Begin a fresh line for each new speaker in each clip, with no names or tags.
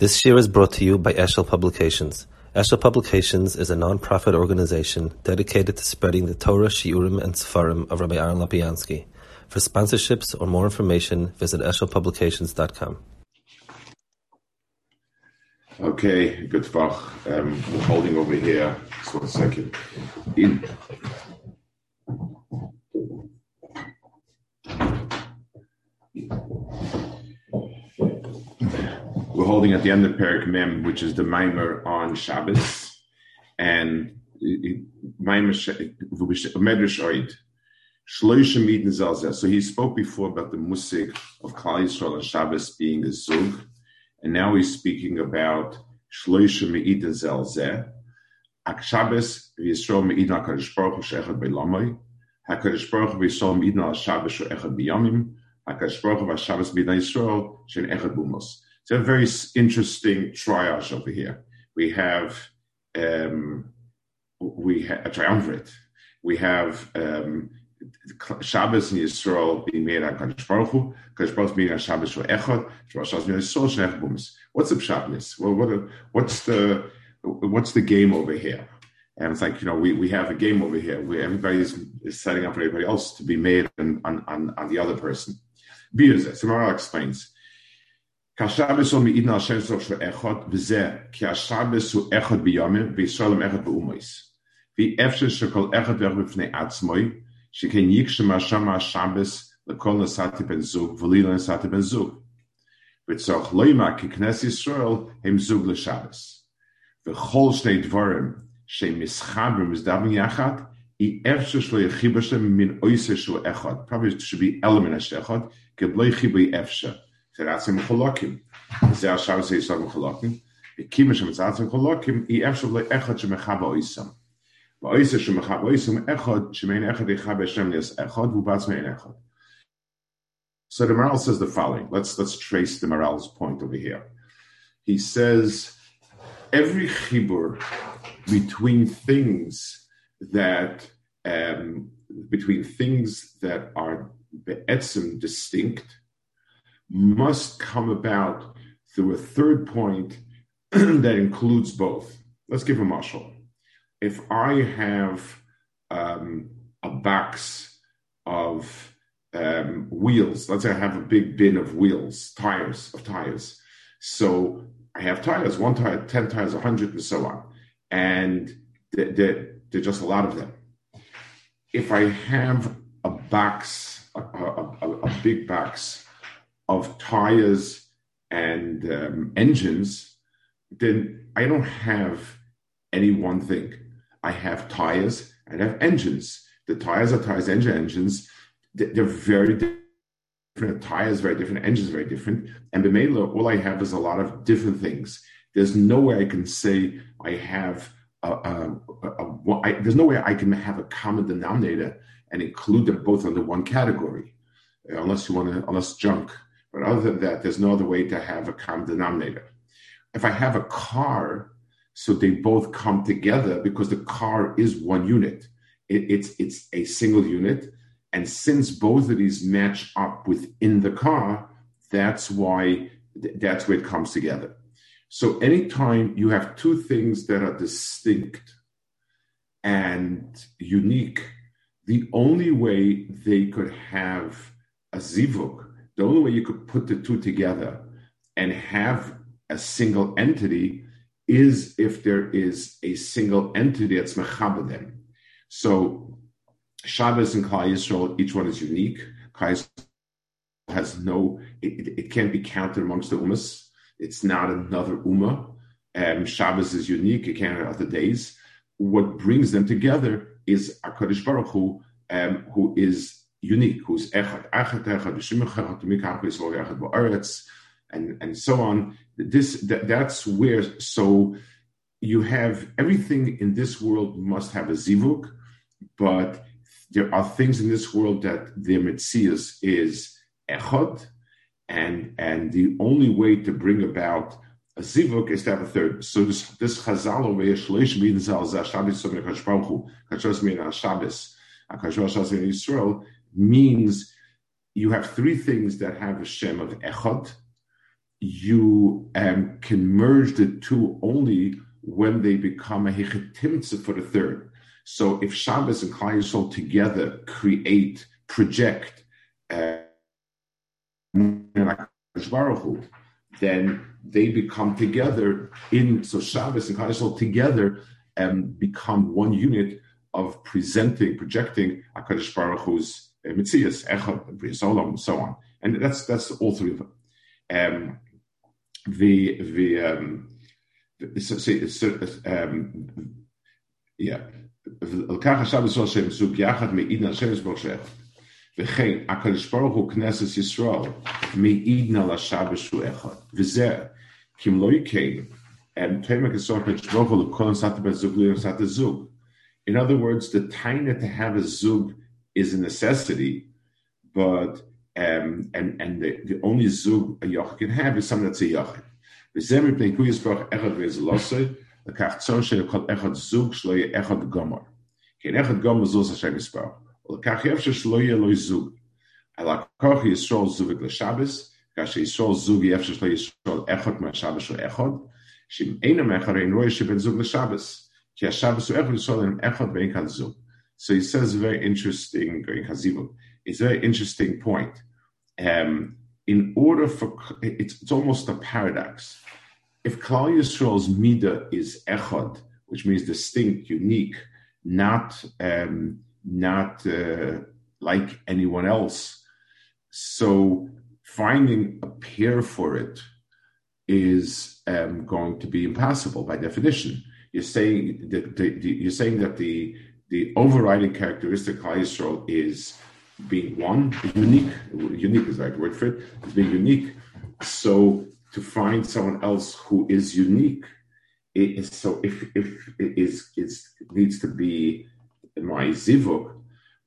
This year is brought to you by Eshel Publications. Eshel Publications is a non-profit organization dedicated to spreading the Torah, Shiurim, and Sefarim of Rabbi Aaron Lopiansky. For sponsorships or more information, visit eshelpublications.com.
Okay, good Fach. Um, we're holding over here. Just one second. In we're holding at the end of Perik Mem, which is the Maimer on Shabbos, and Maimer Medrash Oid. So he spoke before about the musik of Klal Yisrael on Shabbos being a zug, and now he's speaking about Shloisha Me'idin Zelzeh. Ak Shabbos v'Yisrael Me'idin HaKadosh Baruch Hu She'echad B'Lamai. HaKadosh Baruch Hu v'Yisrael Me'idin Al Shabbos She'echad B'Yamim. HaKadosh Baruch Hu v'Shabbos Me'idin Yisrael She'echad B'Umos. It's a very interesting triage over here. We have um, we have a triumvirate. We have um, Shabbos and Yisrael being made on Kadosh Baruch Hu, Kadosh Baruch being on Shabbos for Echad, being on Yisrael Shnech Bumas. What's the Shabbos? Well, what what's the what's the game over here? And it's like you know we, we have a game over here where everybody is, setting up for everybody else to be made on on, on, on the other person. Birzeh, Samara explains. Kashabes um idna shem sof shve echot v'zeh ki hashabes hu echot biyamim v'yisraelim echot b'umois. Vi efshe shekol echot v'ech b'fnei atzmoi sheken yikshe masham hashabes lekol nesati ben zug v'lila nesati ben zug. V'tzoch loyma ki knes Yisrael hem zug l'shabes. V'chol shnei dvorim she mischabim mizdavim yachat i efshe shlo yechibashem min oise shu echot. Probably it should be element echot, gebloi chibai efshe. So that's in Cholokim. Cholokim. Cholokim, i efshav le echad oisam. Oisam echad, shemein echad echad, mein echad. So the Maharal says the following. Let's let's trace the Maharal's point over here. He says every chibur between things that um, between things that are be'etzim distinct must come about through a third point that includes both. Let's give a marshal. If I have um, a box of um, wheels, let's say I have a big bin of wheels, tires, of tires. So I have tires, one tire, 10 tires, 100, and so on. And there, there, there are just a lot of them. If I have a box, a, a, a big box of tires and um, engines, then I don't have any one thing. I have tires and I have engines. The tires are tires, engine engines. They're very different. Tires very different. Engines very different. And Bemela, all I have is a lot of different things. There's no way I can say I have a, there's no way I can have a common denominator and include them both under one category, unless you want to, unless junk. But other than that, there's no other way to have a common denominator. If I have a car, so they both come together because the car is one unit. It, it's it's a single unit, and since both of these match up within the car, that's why that's where it comes together. So anytime you have two things that are distinct and unique, the only way they could have a zivuk the only way you could put the two together and have a single entity is if there is a single entity that's mechaba. So Shabbos and Klal Yisrael, each one is unique. Klal has no, it, it, can't be counted amongst the umas. It's not another ummah. Um, Shabbos is unique. It can't have other days. What brings them together is Hakadosh Baruch Hu, um, who is unique, who's echad, echad, echad, v'shimach echad, echad ba'aretz, and, and so on. This, that, that's where, so you have everything in this world must have a zivuk, but there are things in this world that their mitzias is echad, and and the only way to bring about a zivuk is to have a third. So this this chazal over shleish min zal zeh shabbos so mechad shparuchu, kachos min shabbos, kachos means you have three things that have a shem of echad, you um, can merge the two only when they become a hechetimtza for the third. So if Shabbos and Klal Yisrael together create, project, uh, then they become together in so Shabbos and Klal Yisrael together um, become one unit of presenting, projecting Hakadosh Baruch Hu's Mitzias, Echad, Bris Olam, and so on. And that's that's all three of them. Um, the the um, so, so, um, yeah. לקח השבת של השם זוג יחד מעידן השם יסבור וכן הקדוש ברוך הוא כנסת ישראל מעידן על השבת שהוא אחד וזה כי אם לא יקיים תאמר כסור הקדוש ברוך הוא לכל נסעת בזוג לנסעת הזוג in other words, the taina to have a zug is a necessity, but um, and and the, the only zug a yoch can have is something that's a yoch. וזה מפני כוי יסבוך אחד ואיזלוסי, לקח צור שלכל אחד זוג שלא יהיה אחד גומר. כן אחד גומר זוז השם יסבוך. ולקח אפשר שלא יהיה לו זוג. על הכוח ישרול זוג לשבס, כאשר ישרול זוג יהיה אפשר שלא ישרול אחד מהשבס הוא אחד, שאם אינם אחד אין רואה שבין זוג לשבס. So he says a very interesting, it's a very interesting point. Um, in order for, it's, it's almost a paradox. If Klal Yisrael's Mida is Echad, which means distinct, unique, not, um, not uh, like anyone else, so finding a pair for it is um, going to be impossible by definition you're saying that the, the, you're saying that the the overriding characteristic of Yisrael is being one, unique. Unique is the right word for it. Is being unique. So to find someone else who is unique, it is so if if it is it needs to be my zivuk.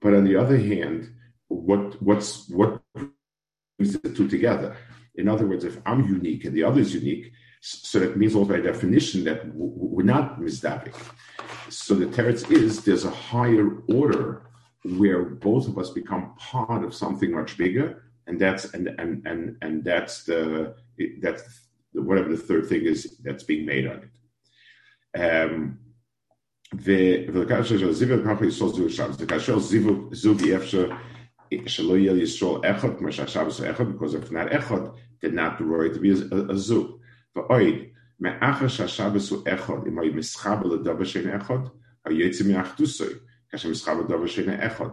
But on the other hand, what what's what brings the two together? In other words, if I'm unique and the other is unique, so that means also by definition that we're not mizdavik. So the teretz is there's a higher order where both of us become part of something much bigger, and that's and and and and that's the that's whatever the third thing is that's being made on it. Um, וכאשר זיווג ככה יסוד זוג שבס, וכאשר זוג אי אפשר שלא יהיה לישראל אחד כמו שהשבס הוא אחד, because if not אחד, then not the right to be a, a זוג. ואויד, מאחר שהשבס הוא אחד, אם היו מסחבר לדבר שאין אחד, היו יוצא מאחדוסוי, כאשר מסחבר לדבר שאין אחד.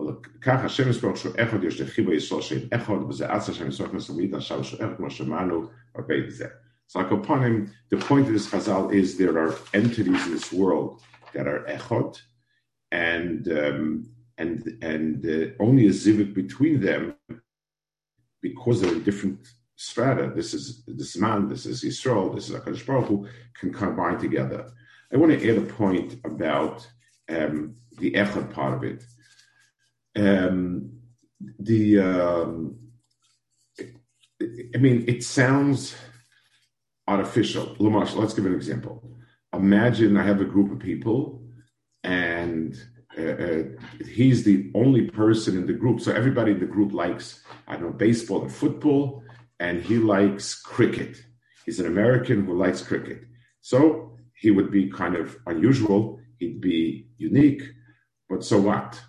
וכך השם יסבור שהוא אחד, יש לחיבור ישראל שאין אחד, וזה עצה שם יסבור מסומית על שבס שהוא אחד, כמו שאמרנו הרבה בזה. So like upon him, the point of this chazal is there are entities in this world that are echot, and um, and and uh, only a zivik between them because they're in different strata. This is this man, this is Yisrael, this is Akash Baruch Hu, can combine together. I want to add a point about um, the echad part of it. Um, the um, I mean, it sounds artificial. Lamash, let's give an example. Imagine I have a group of people, and uh, uh, he's the only person in the group. So everybody in the group likes, I don't know, baseball and football and he likes cricket. He's an American who likes cricket. So he would be kind of unusual. He'd be unique, but so what?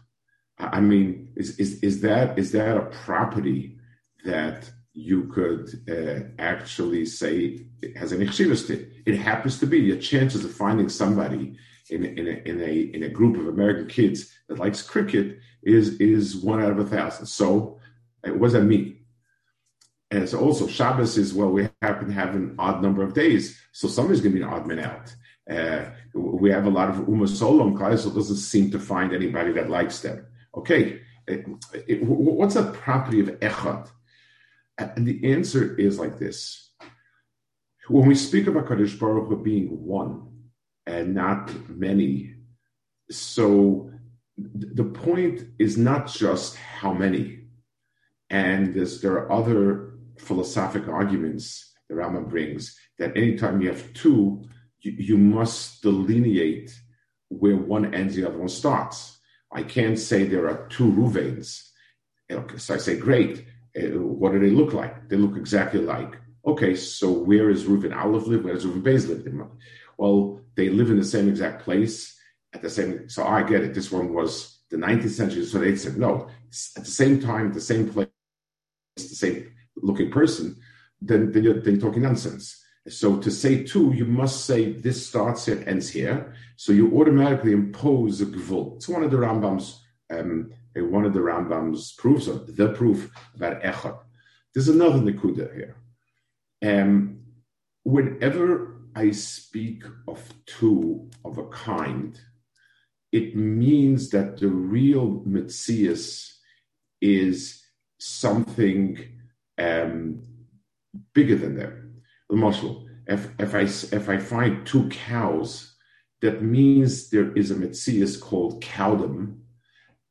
I mean, is, is, is that is that a property that you could uh, actually say has an to it? It happens to be your chances of finding somebody in, in, a, in a in a group of American kids that likes cricket is is one out of a thousand. So, does that mean? And so also Shabbos is well, we happen to have an odd number of days, so somebody's going to be an odd man out. Uh, we have a lot of Uma Solom. Kleisel doesn't seem to find anybody that likes them. Okay, it, it, what's the property of Echad? And the answer is like this: When we speak about Kadosh Baruch Hu being one and not many, so the point is not just how many, and there are other philosophic arguments the Rambam brings that anytime you have two, you, you must delineate where one ends, the other one starts. I can't say there are two Ruvains. So I say, great. Uh, what do they look like? They look exactly like. Okay, so where is Reuven Aleph live? Where does Reuven Beis live? Well, they live in the same exact place at the same. So I get it. This one was the 19th century. So they said no. At the same time, the same place, the same looking person. Then, then, you're, then you're talking nonsense. So to say two, you must say this starts here, ends here. So you automatically impose a gvul. It's one of the Rambam's, um, one of the Rambam's proofs, of the proof about echad. There's another nikuda here. Um, whenever I speak of two of a kind, it means that the real Metzias is something um, bigger than them. Marshall, if, if, I, if I find two cows, that means there is a Metzias called cowdom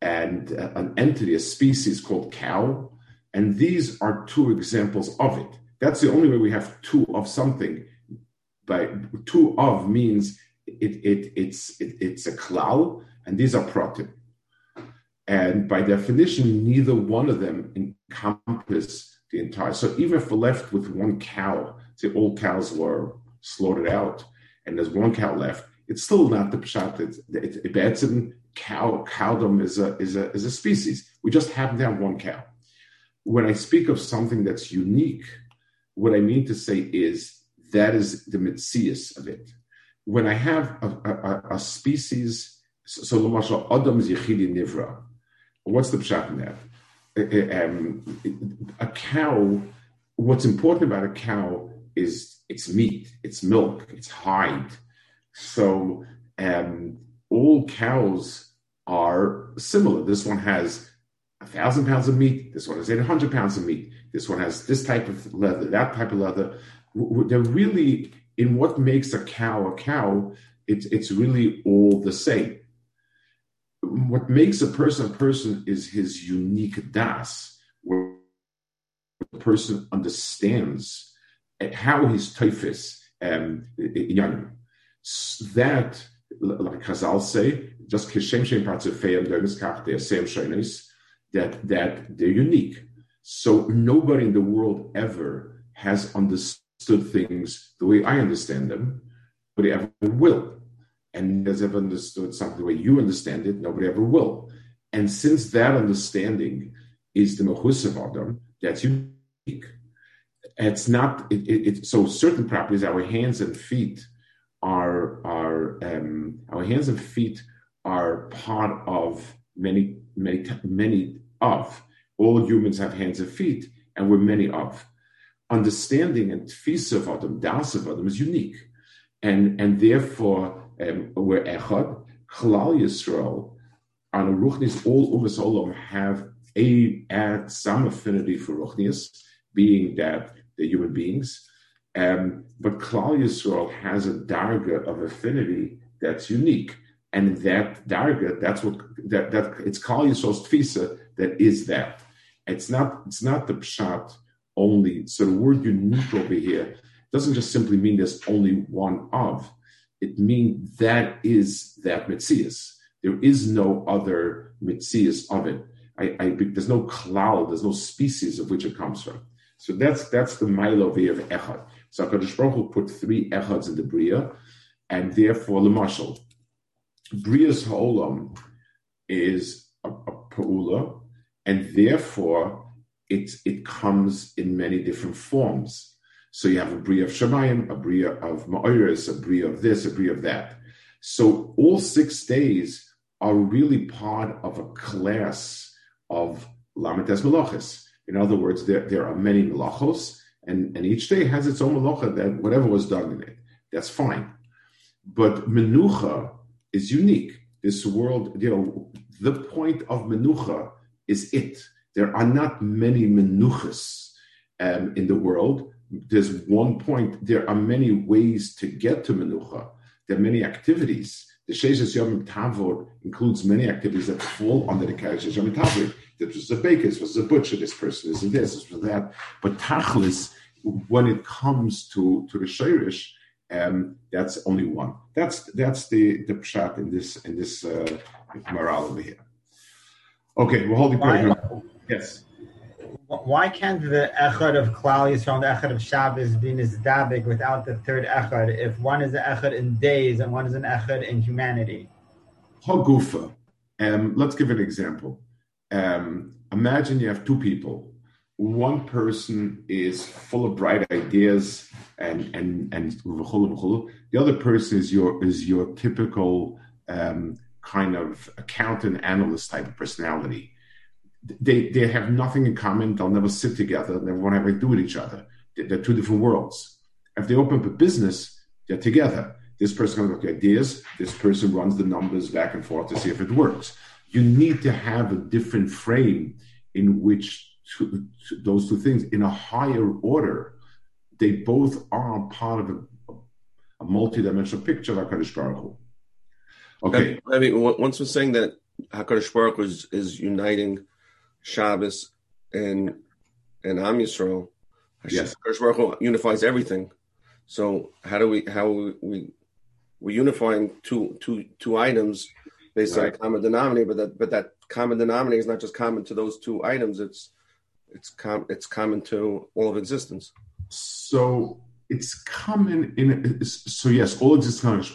and uh, an entity, a species called cow, and these are two examples of it. That's the only way we have two of something. By two of means it, it it's it, it's a klal, and these are pratim. And by definition, neither one of them encompass the entire. So even if we're left with one cow, say all cows were slaughtered out, and there's one cow left, it's still not the pshat. It's, it's, it's cow cowdom is a is a is a species. We just happen to have one cow when I speak of something that's unique, what I mean to say is that is the mitzias of it. When I have a, a, a species, so Lamashal Adam is Yechidi Nivra. What's the pshat in that? Um, a cow, what's important about a cow is its meat, its milk, its hide. So um, all cows are similar. This one has a thousand pounds of meat. This one has 800 pounds of meat. This one has this type of leather, that type of leather. They're really, in what makes a cow a cow, it's, it's really all the same. What makes a person a person is his unique das, where the person understands how his typhus um, that, like Chazal say, just kishem shem they same that that they're unique. So nobody in the world ever has understood things the way I understand them. Nobody ever will. And has ever understood something the way you understand it, nobody ever will. And since that understanding is the Mechus of Adam, that's unique. It's not, it, it, it, so certain properties, our hands and feet are, are um, our hands and feet are part of many, many, many of. All humans have hands and feet, and we're many of. Understanding and tfisa of Adam, das of Adam is unique. And, and therefore, um, we're echad, Chalal Yisrael, on Ruchnis, all Umas Olam have a, at some affinity for Ruchnis, being that they're human beings. Um, but Klal Yisrael has a darga of affinity that's unique. And that darga, that's what that that it's Klal Yisrael's tfisa that is that. It's not it's not the pshat only. So the word unique over here doesn't just simply mean there's only one of. It means that is that mitzias. There is no other mitzias of it. I, I, there's no cloud, there's no species of which it comes from. So that's that's the milo of echad. So Hakadosh Baruch Hu put three echads in the bria, and therefore the marshal. Bria's ha'olam is a, a pa'ula, and therefore it it comes in many different forms. So you have a bria of Shemayim, a bria of Ma'iris, a bria of this, a bria of that. So all six days are really part of a class of Lamites Melachis. In other words, there, there are many melachos, and, and each day has its own melacha that whatever was done in it, that's fine. But menucha is unique. This world, you know, the point of menucha is it. There are not many menuchas um, in the world. There's one point. There are many ways to get to menucha. There are many activities. The Shezes Yom Tavor includes many activities that fall under the of Yom Tavor. This was a baker, this was a butcher, this person is this, this was that. But Tachlis, when it comes to, to the Shirish, um, that's only one. That's that's the the pshat in this in this uh, morale over here. Okay, we're holding prayer. Yes.
Why can't the echad of Klal Yisrael and the echad of Shabbos be nizdabik without the third echad? If one is an echad in days and one is an echad in humanity.
Hagufa. Um, let's give an example. Um, imagine you have two people. One person is full of bright ideas and and and the other person is your is your typical um, kind of accountant analyst type of personality they they have nothing in common. They'll never sit together. They won't have to do with each other. They're two different worlds. If they open up a business, they're together. This person comes up with ideas. This person runs the numbers back and forth to see if it works. You need to have a different frame in which to, to those two things, in a higher order, they both are part of a, a multi-dimensional picture of Hakadosh Baruch Hu. Okay.
I mean, once we're saying that Hakadosh Baruch Hu is, is uniting Shabbos and and Am Yisrael.
Yes,
Baruch unifies everything. So how do we how we we unifying two two two items based right. on a common denominator, but that but that common denominator is not just common to those two items. It's it's com it's common to all of existence.
So it's common in so yes, all existence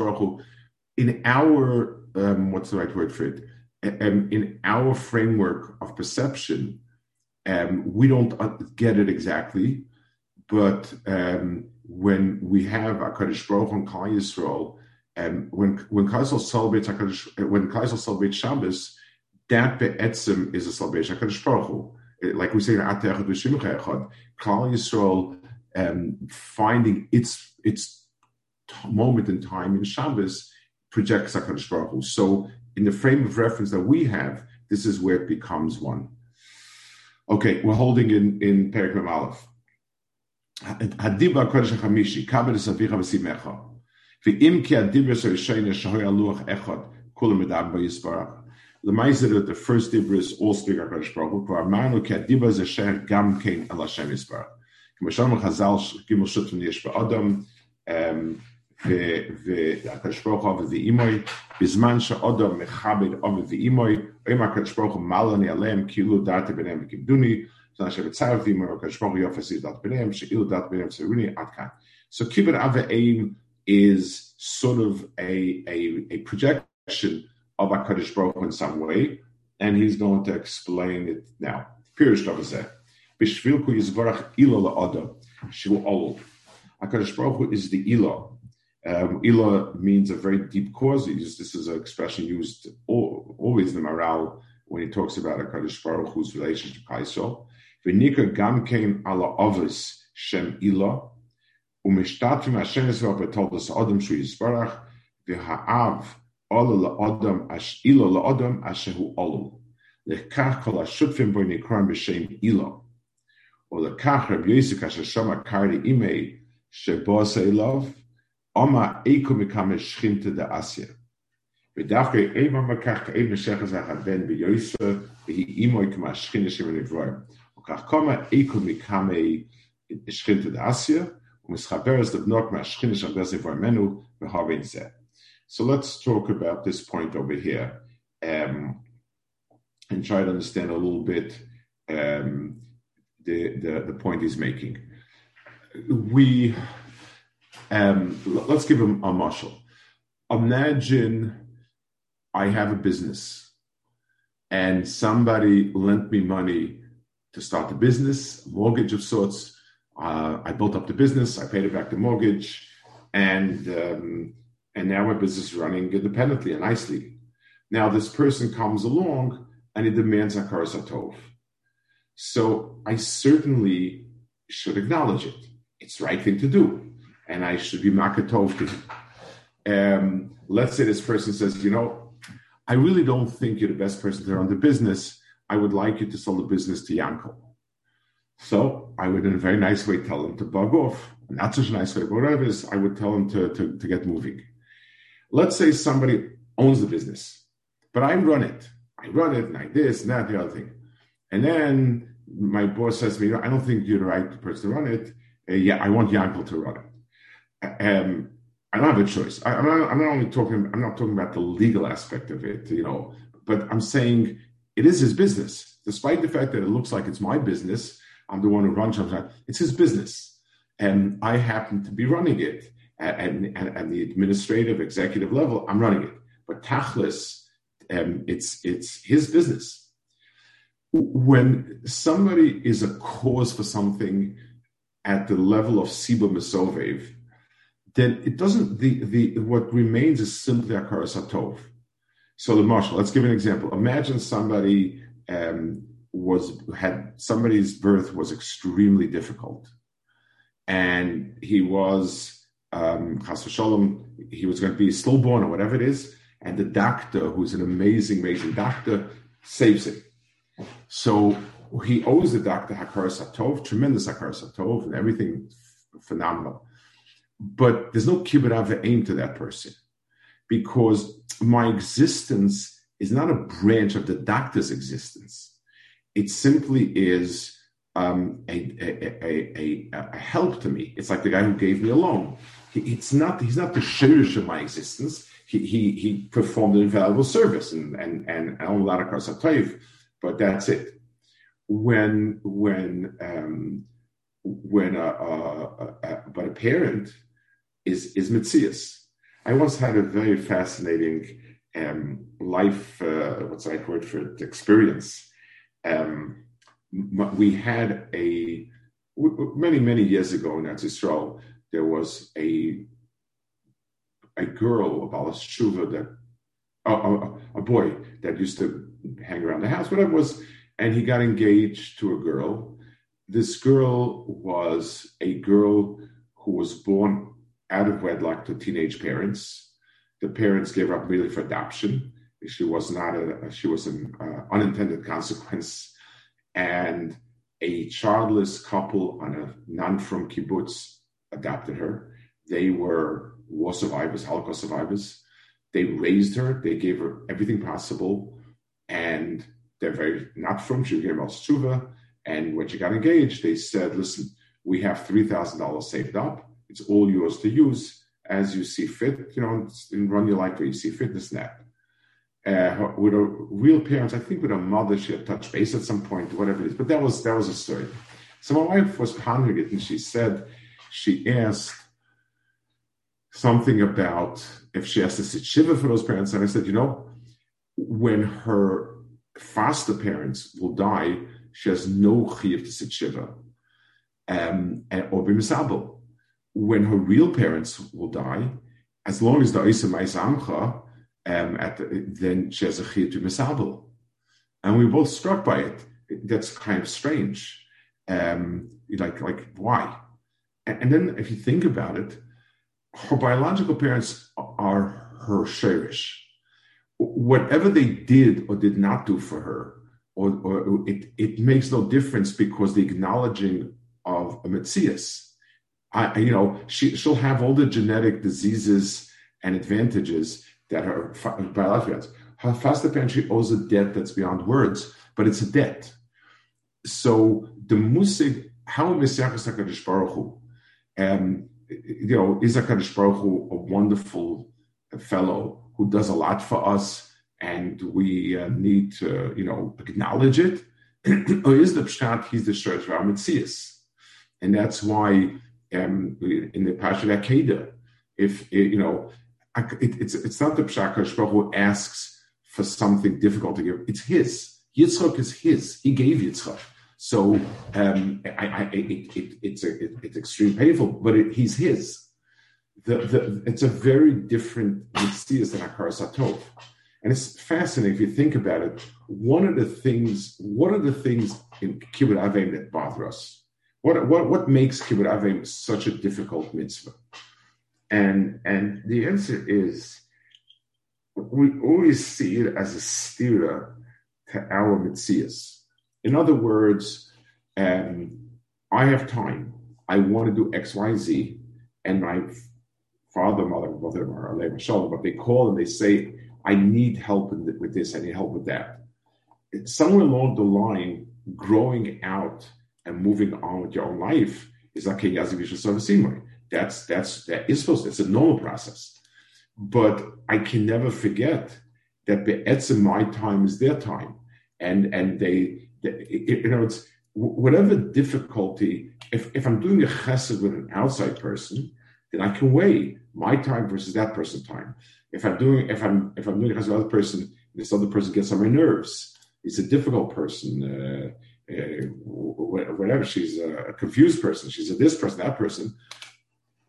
in our um, what's the right word for it? Um, in our framework of perception, um, we don't uh, get it exactly, but um, when we have Hakadosh Baruch and Klal Yisrael, um, when when Kaisel celebrates Hakadosh, when Kaisel celebrates Shabbos, that be'etzim is a celebration Hakadosh Baruch Hu. Like we say in Ateh Klal Yisrael um, finding its its moment in time in Shabbos projects Hakadosh Baruch Hu. So in the frame of reference that we have, this is where it becomes one. Okay, we're holding in in Perik Aleph. Hadiba Kodesh Hamishi, Kabel Savicha V'Simecha. V'im ki Hadiba Sarishayna Shahoy Aluach Echad, Kulam Edab B'Yisbarach. The that the first Dibra is all speak HaKadosh Baruch Hu, Kvar Manu ki Hadiba Zesher Gam Kein El Hashem Yisbarach. Chazal Gimel Shutun Yesh Ba'adam, um, והקדוש ברוך הוא ואימוי, בזמן שאודו מכבד עובד ואימוי, אם הקדוש ברוך הוא מעלני עליהם, כאילו דעתי ביניהם וכיבדוני, זה אשר בצרתי, אומר הקדוש ברוך הוא יופס דעת ביניהם, שאילו דעת ביניהם סרוני, עד כאן. So kibbud av aim is sort of a, a, a projection of HaKadosh Baruch Hu in some way, and he's going to explain it now. Pirish Tavazeh. Bishvilku yizvarach ilo la'odom, shu olul. HaKadosh Baruch Hu is the ilo, um, ila means a very deep cause. This is an expression used all, always in the Maharal when he talks about a Kaddish Baruch Hu's relationship to Kaisel. V'nika gam kein ala ovis shem ila, u'mishtatim Hashem Yisrael betoldos adam shu yisbarach, v'ha'av ola la'adam ash ila la'adam ashehu olu. Lekach kol ha'shutfim boi nikram b'shem ila. Or lekach Reb Yisik asher shama kardi imei shebo se'ilov, Oma shchinte de asya. Ben v'hi shemen evroim. Okach koma shchinte de asya u'mischaberes ma evroimenu. So let's talk about this point over here um, and try to understand a little bit um, the, the, the point he's making. We um, let's give him a marshal. Imagine I have a business and somebody lent me money to start a business, mortgage of sorts. Uh, I built up the business, I paid it back the mortgage, and um, and now my business is running independently and nicely. Now this person comes along and he demands a satov. So I certainly should acknowledge it. It's the right thing to do and I should be makatov um, let's say this person says, you know, I really don't think you're the best person to run the business. I would like you to sell the business to Yanko. So I would, in a very nice way, tell him to bug off. Not such a nice way, but whatever it is, I would tell him to, to, to get moving. Let's say somebody owns the business, but I run it. I run it, and I this and that, the other thing. And then my boss says to me, I don't think you're the right person to run it. Uh, yeah, I want Yanko to run it um, I don't have a choice. I, am not, I'm not only talking. I'm not talking about the legal aspect of it, you know, but I'm saying it is his business. Despite the fact that it looks like it's my business, I'm the one who runs Shabbat. It's his business. And I happen to be running it at, at, at the administrative, executive level. I'm running it. But Tachlis, um, it's, it's his business. When somebody is a cause for something at the level of Siba Mesovev, then it doesn't, the, the, what remains is simply Akaras Hatov. So the marshal, let's give an example. Imagine somebody um, was had somebody's birth was extremely difficult, and he was um, shalom, he was going to be stillborn or whatever it is, and the doctor, who's an amazing, amazing doctor, saves him. So he owes the doctor Hakaras Hatov, tremendous Hakaras Hatov, and everything phenomenal. But there's no kibbut aim to that person because my existence is not a branch of the doctor's existence. It simply is um, a, a, a, a, help to me. It's like the guy who gave me a loan. He, it's not, he's not the shirish of my existence. He, he, he performed an invaluable service and, and, and a lot of but that's it. When, when, um, when a, a, a, but a parent is, is Mitzias. I once had a very fascinating um, life, uh, what's the right word for it, experience. Um, we had a, many, many years ago in Eretz there was a, a girl, a Balas Shuva, that, a, a boy that used to hang around the house, whatever was, and he got engaged to a girl. This girl was a girl who was born out of wedlock to teenage parents. The parents gave up immediately for adoption. She was not a, she was an uh, unintended consequence. And a childless couple on a non from kibbutz adopted her. They were war survivors, Holocaust survivors. They raised her. They gave her everything possible. And they're very not from. She us And when she got engaged, they said, listen, we have $3,000 saved up it's all yours to use as you see fit, you know, and run your life where you see fit, and that. Uh, with a real parents, I think with a mother, she had touched base at some point, whatever it is. But that was that was a story. So my wife was pondering it, and she said, she asked something about if she has to sit shiva for those parents, and I said, you know, when her foster parents will die, she has no chiyuv to sit shiva, um, or be misable when her real parents will die, as long as the Isa Amcha, um, at the, then she has a chiyah to misabel. And we were both struck by it. That's kind of strange. Um, like, like why? And, and, then if you think about it, her biological parents are her sherish. Whatever they did or did not do for her, or, or it, it makes no difference because the acknowledging of a Metzias I, you know, she, she'll have all the genetic diseases and advantages that her biological has. Her foster parent, she owes a debt that's beyond words, but it's a debt. So the musig, how Mesachas HaKadosh Baruch Hu, um, you know, is HaKadosh Baruch Hu a wonderful fellow who does a lot for us and we uh, need to, you know, acknowledge it? or is the Pshat, he's the Shresh Ramitzias? And that's why um, in the Pasha of Akedah. If you know, it, it's it's not the Pshakash who asks for something difficult to give. It's his. Yitzchak is his. He gave Yitzchak. So um, I, I, it, it, it's a, it, it's extremely painful, but he's his. The, the, it's a very different mitzias than Akar Satov. And it's fascinating if you think about it. One of the things, one of the things in Kibbut Avim that bother us what, what, what makes Kibbut Avim such a difficult mitzvah? And, and the answer is we always see it as a stira to our mitzvahs. In other words, um, I have time. I want to do X, Y, Z, and my father, mother, mother, are but they call and they say, I need help with this, I need help with that. Somewhere along the line, growing out and moving on with your own life is like a That's that's that is supposed. It's a normal process, but I can never forget that be'etzim my time is their time, and and they, they you know it's whatever difficulty, if, if I'm doing a chesed with an outside person, then I can weigh my time versus that person's time. If I'm doing if I'm if I'm doing a chesed with another person, this other person gets on my nerves. He's a difficult person. Uh, whatever she's a confused person, she's a this person, that person.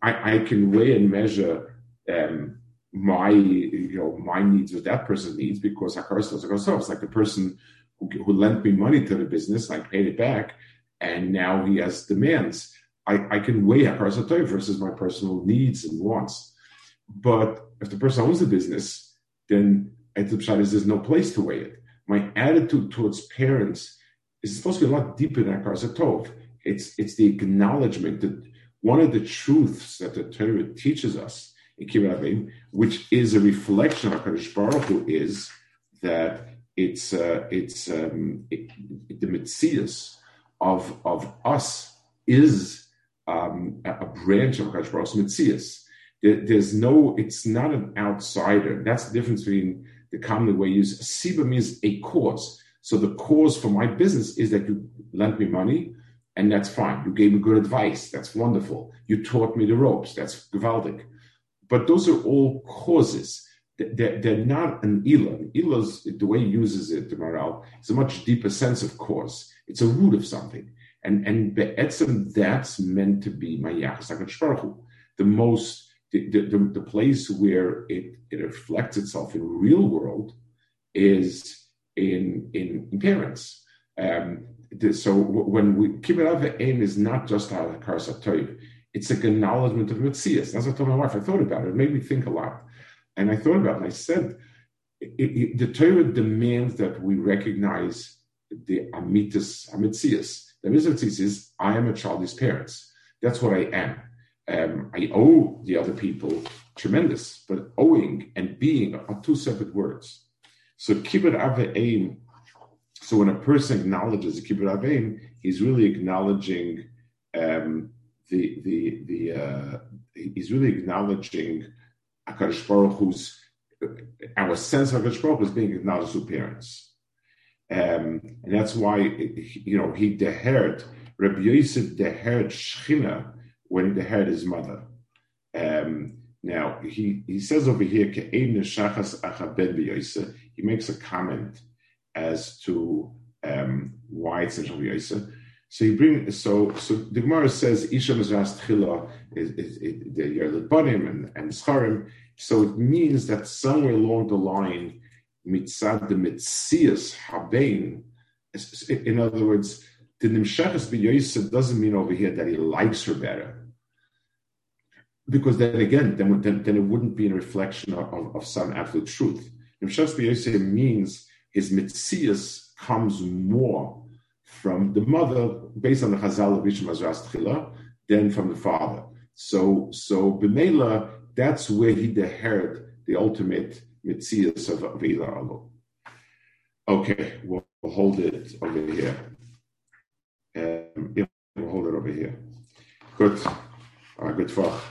I, I can weigh and measure um, my you know my needs with that person's needs because Hakaras It's like the person who, who lent me money to the business, I paid it back, and now he has demands. I, I can weigh Hakaras versus my personal needs and wants. But if the person owns the business, then at the is there's no place to weigh it. My attitude towards parents is supposed to be a lot deeper than Hakaras Tov. It's it's the acknowledgement that one of the truths that the Torah teaches us in Kiberabin, which is a reflection of Hakadosh Baruch Hu, is that it's uh, it's um, it, the mitzias of of us is um, a branch of Hakadosh Baruch Hu's there's no, it's not an outsider. That's the difference between the common way you use. Siba means a cause. So the cause for my business is that you lent me money, and that's fine. You gave me good advice. That's wonderful. You taught me the ropes. That's gewaldig. But those are all causes. They're, they're not an ila. Ila's, the way he uses it, the Maharal, is a much deeper sense of cause. It's a root of something. And and be'etzem, that's meant to be my Mayachas the most, the, the, the, place where it, it reflects itself in real world is in, in, in parents. Um, so when we kibbutz aim is not just a karsa it's an acknowledgement of Metzias. That's what I told my wife. I thought about it. It made me think a lot. And I thought about it and I said, it, it, the Torah demands that we recognize the amitas, amitzias. The amitas is, I am a child of his parents. That's what I am. Um, I owe the other people tremendous, but owing and being are two separate words. So kibbut aveim. So when a person acknowledges a kibbut aveim, he's really acknowledging um, the the the uh, he's really acknowledging Akadosh Baruch Hu's our sense of Akadosh Baruch Hu is being acknowledged through parents, um, and that's why you know he dehered Rabbi Yosef dehered Shechina when he dehered his mother. Um, now he he says over here he makes a comment as to um, why it's in Rabbi Yosef. So he bring so so the Gemara says Isha Mizras Tchila is, is, is the Yerlit and, and Scharim. So it means that somewhere along the line, mitzad the mitzias habein. In other words, the nimshachas b'yoyse doesn't mean over here that he likes her better, because then again, then, then, then it wouldn't be a reflection of, of, of some absolute truth. Nimshachas b'yoyse means his mitzias comes more from the mother, based on the Chazal of Rishon Tchila, than from the father. So, so B'meila, that's where he inherited the ultimate mitzias of Avila Alo. Okay, we'll, we'll, hold it over here. Um, yeah, we'll hold it over here. Good. Uh, good. Fach.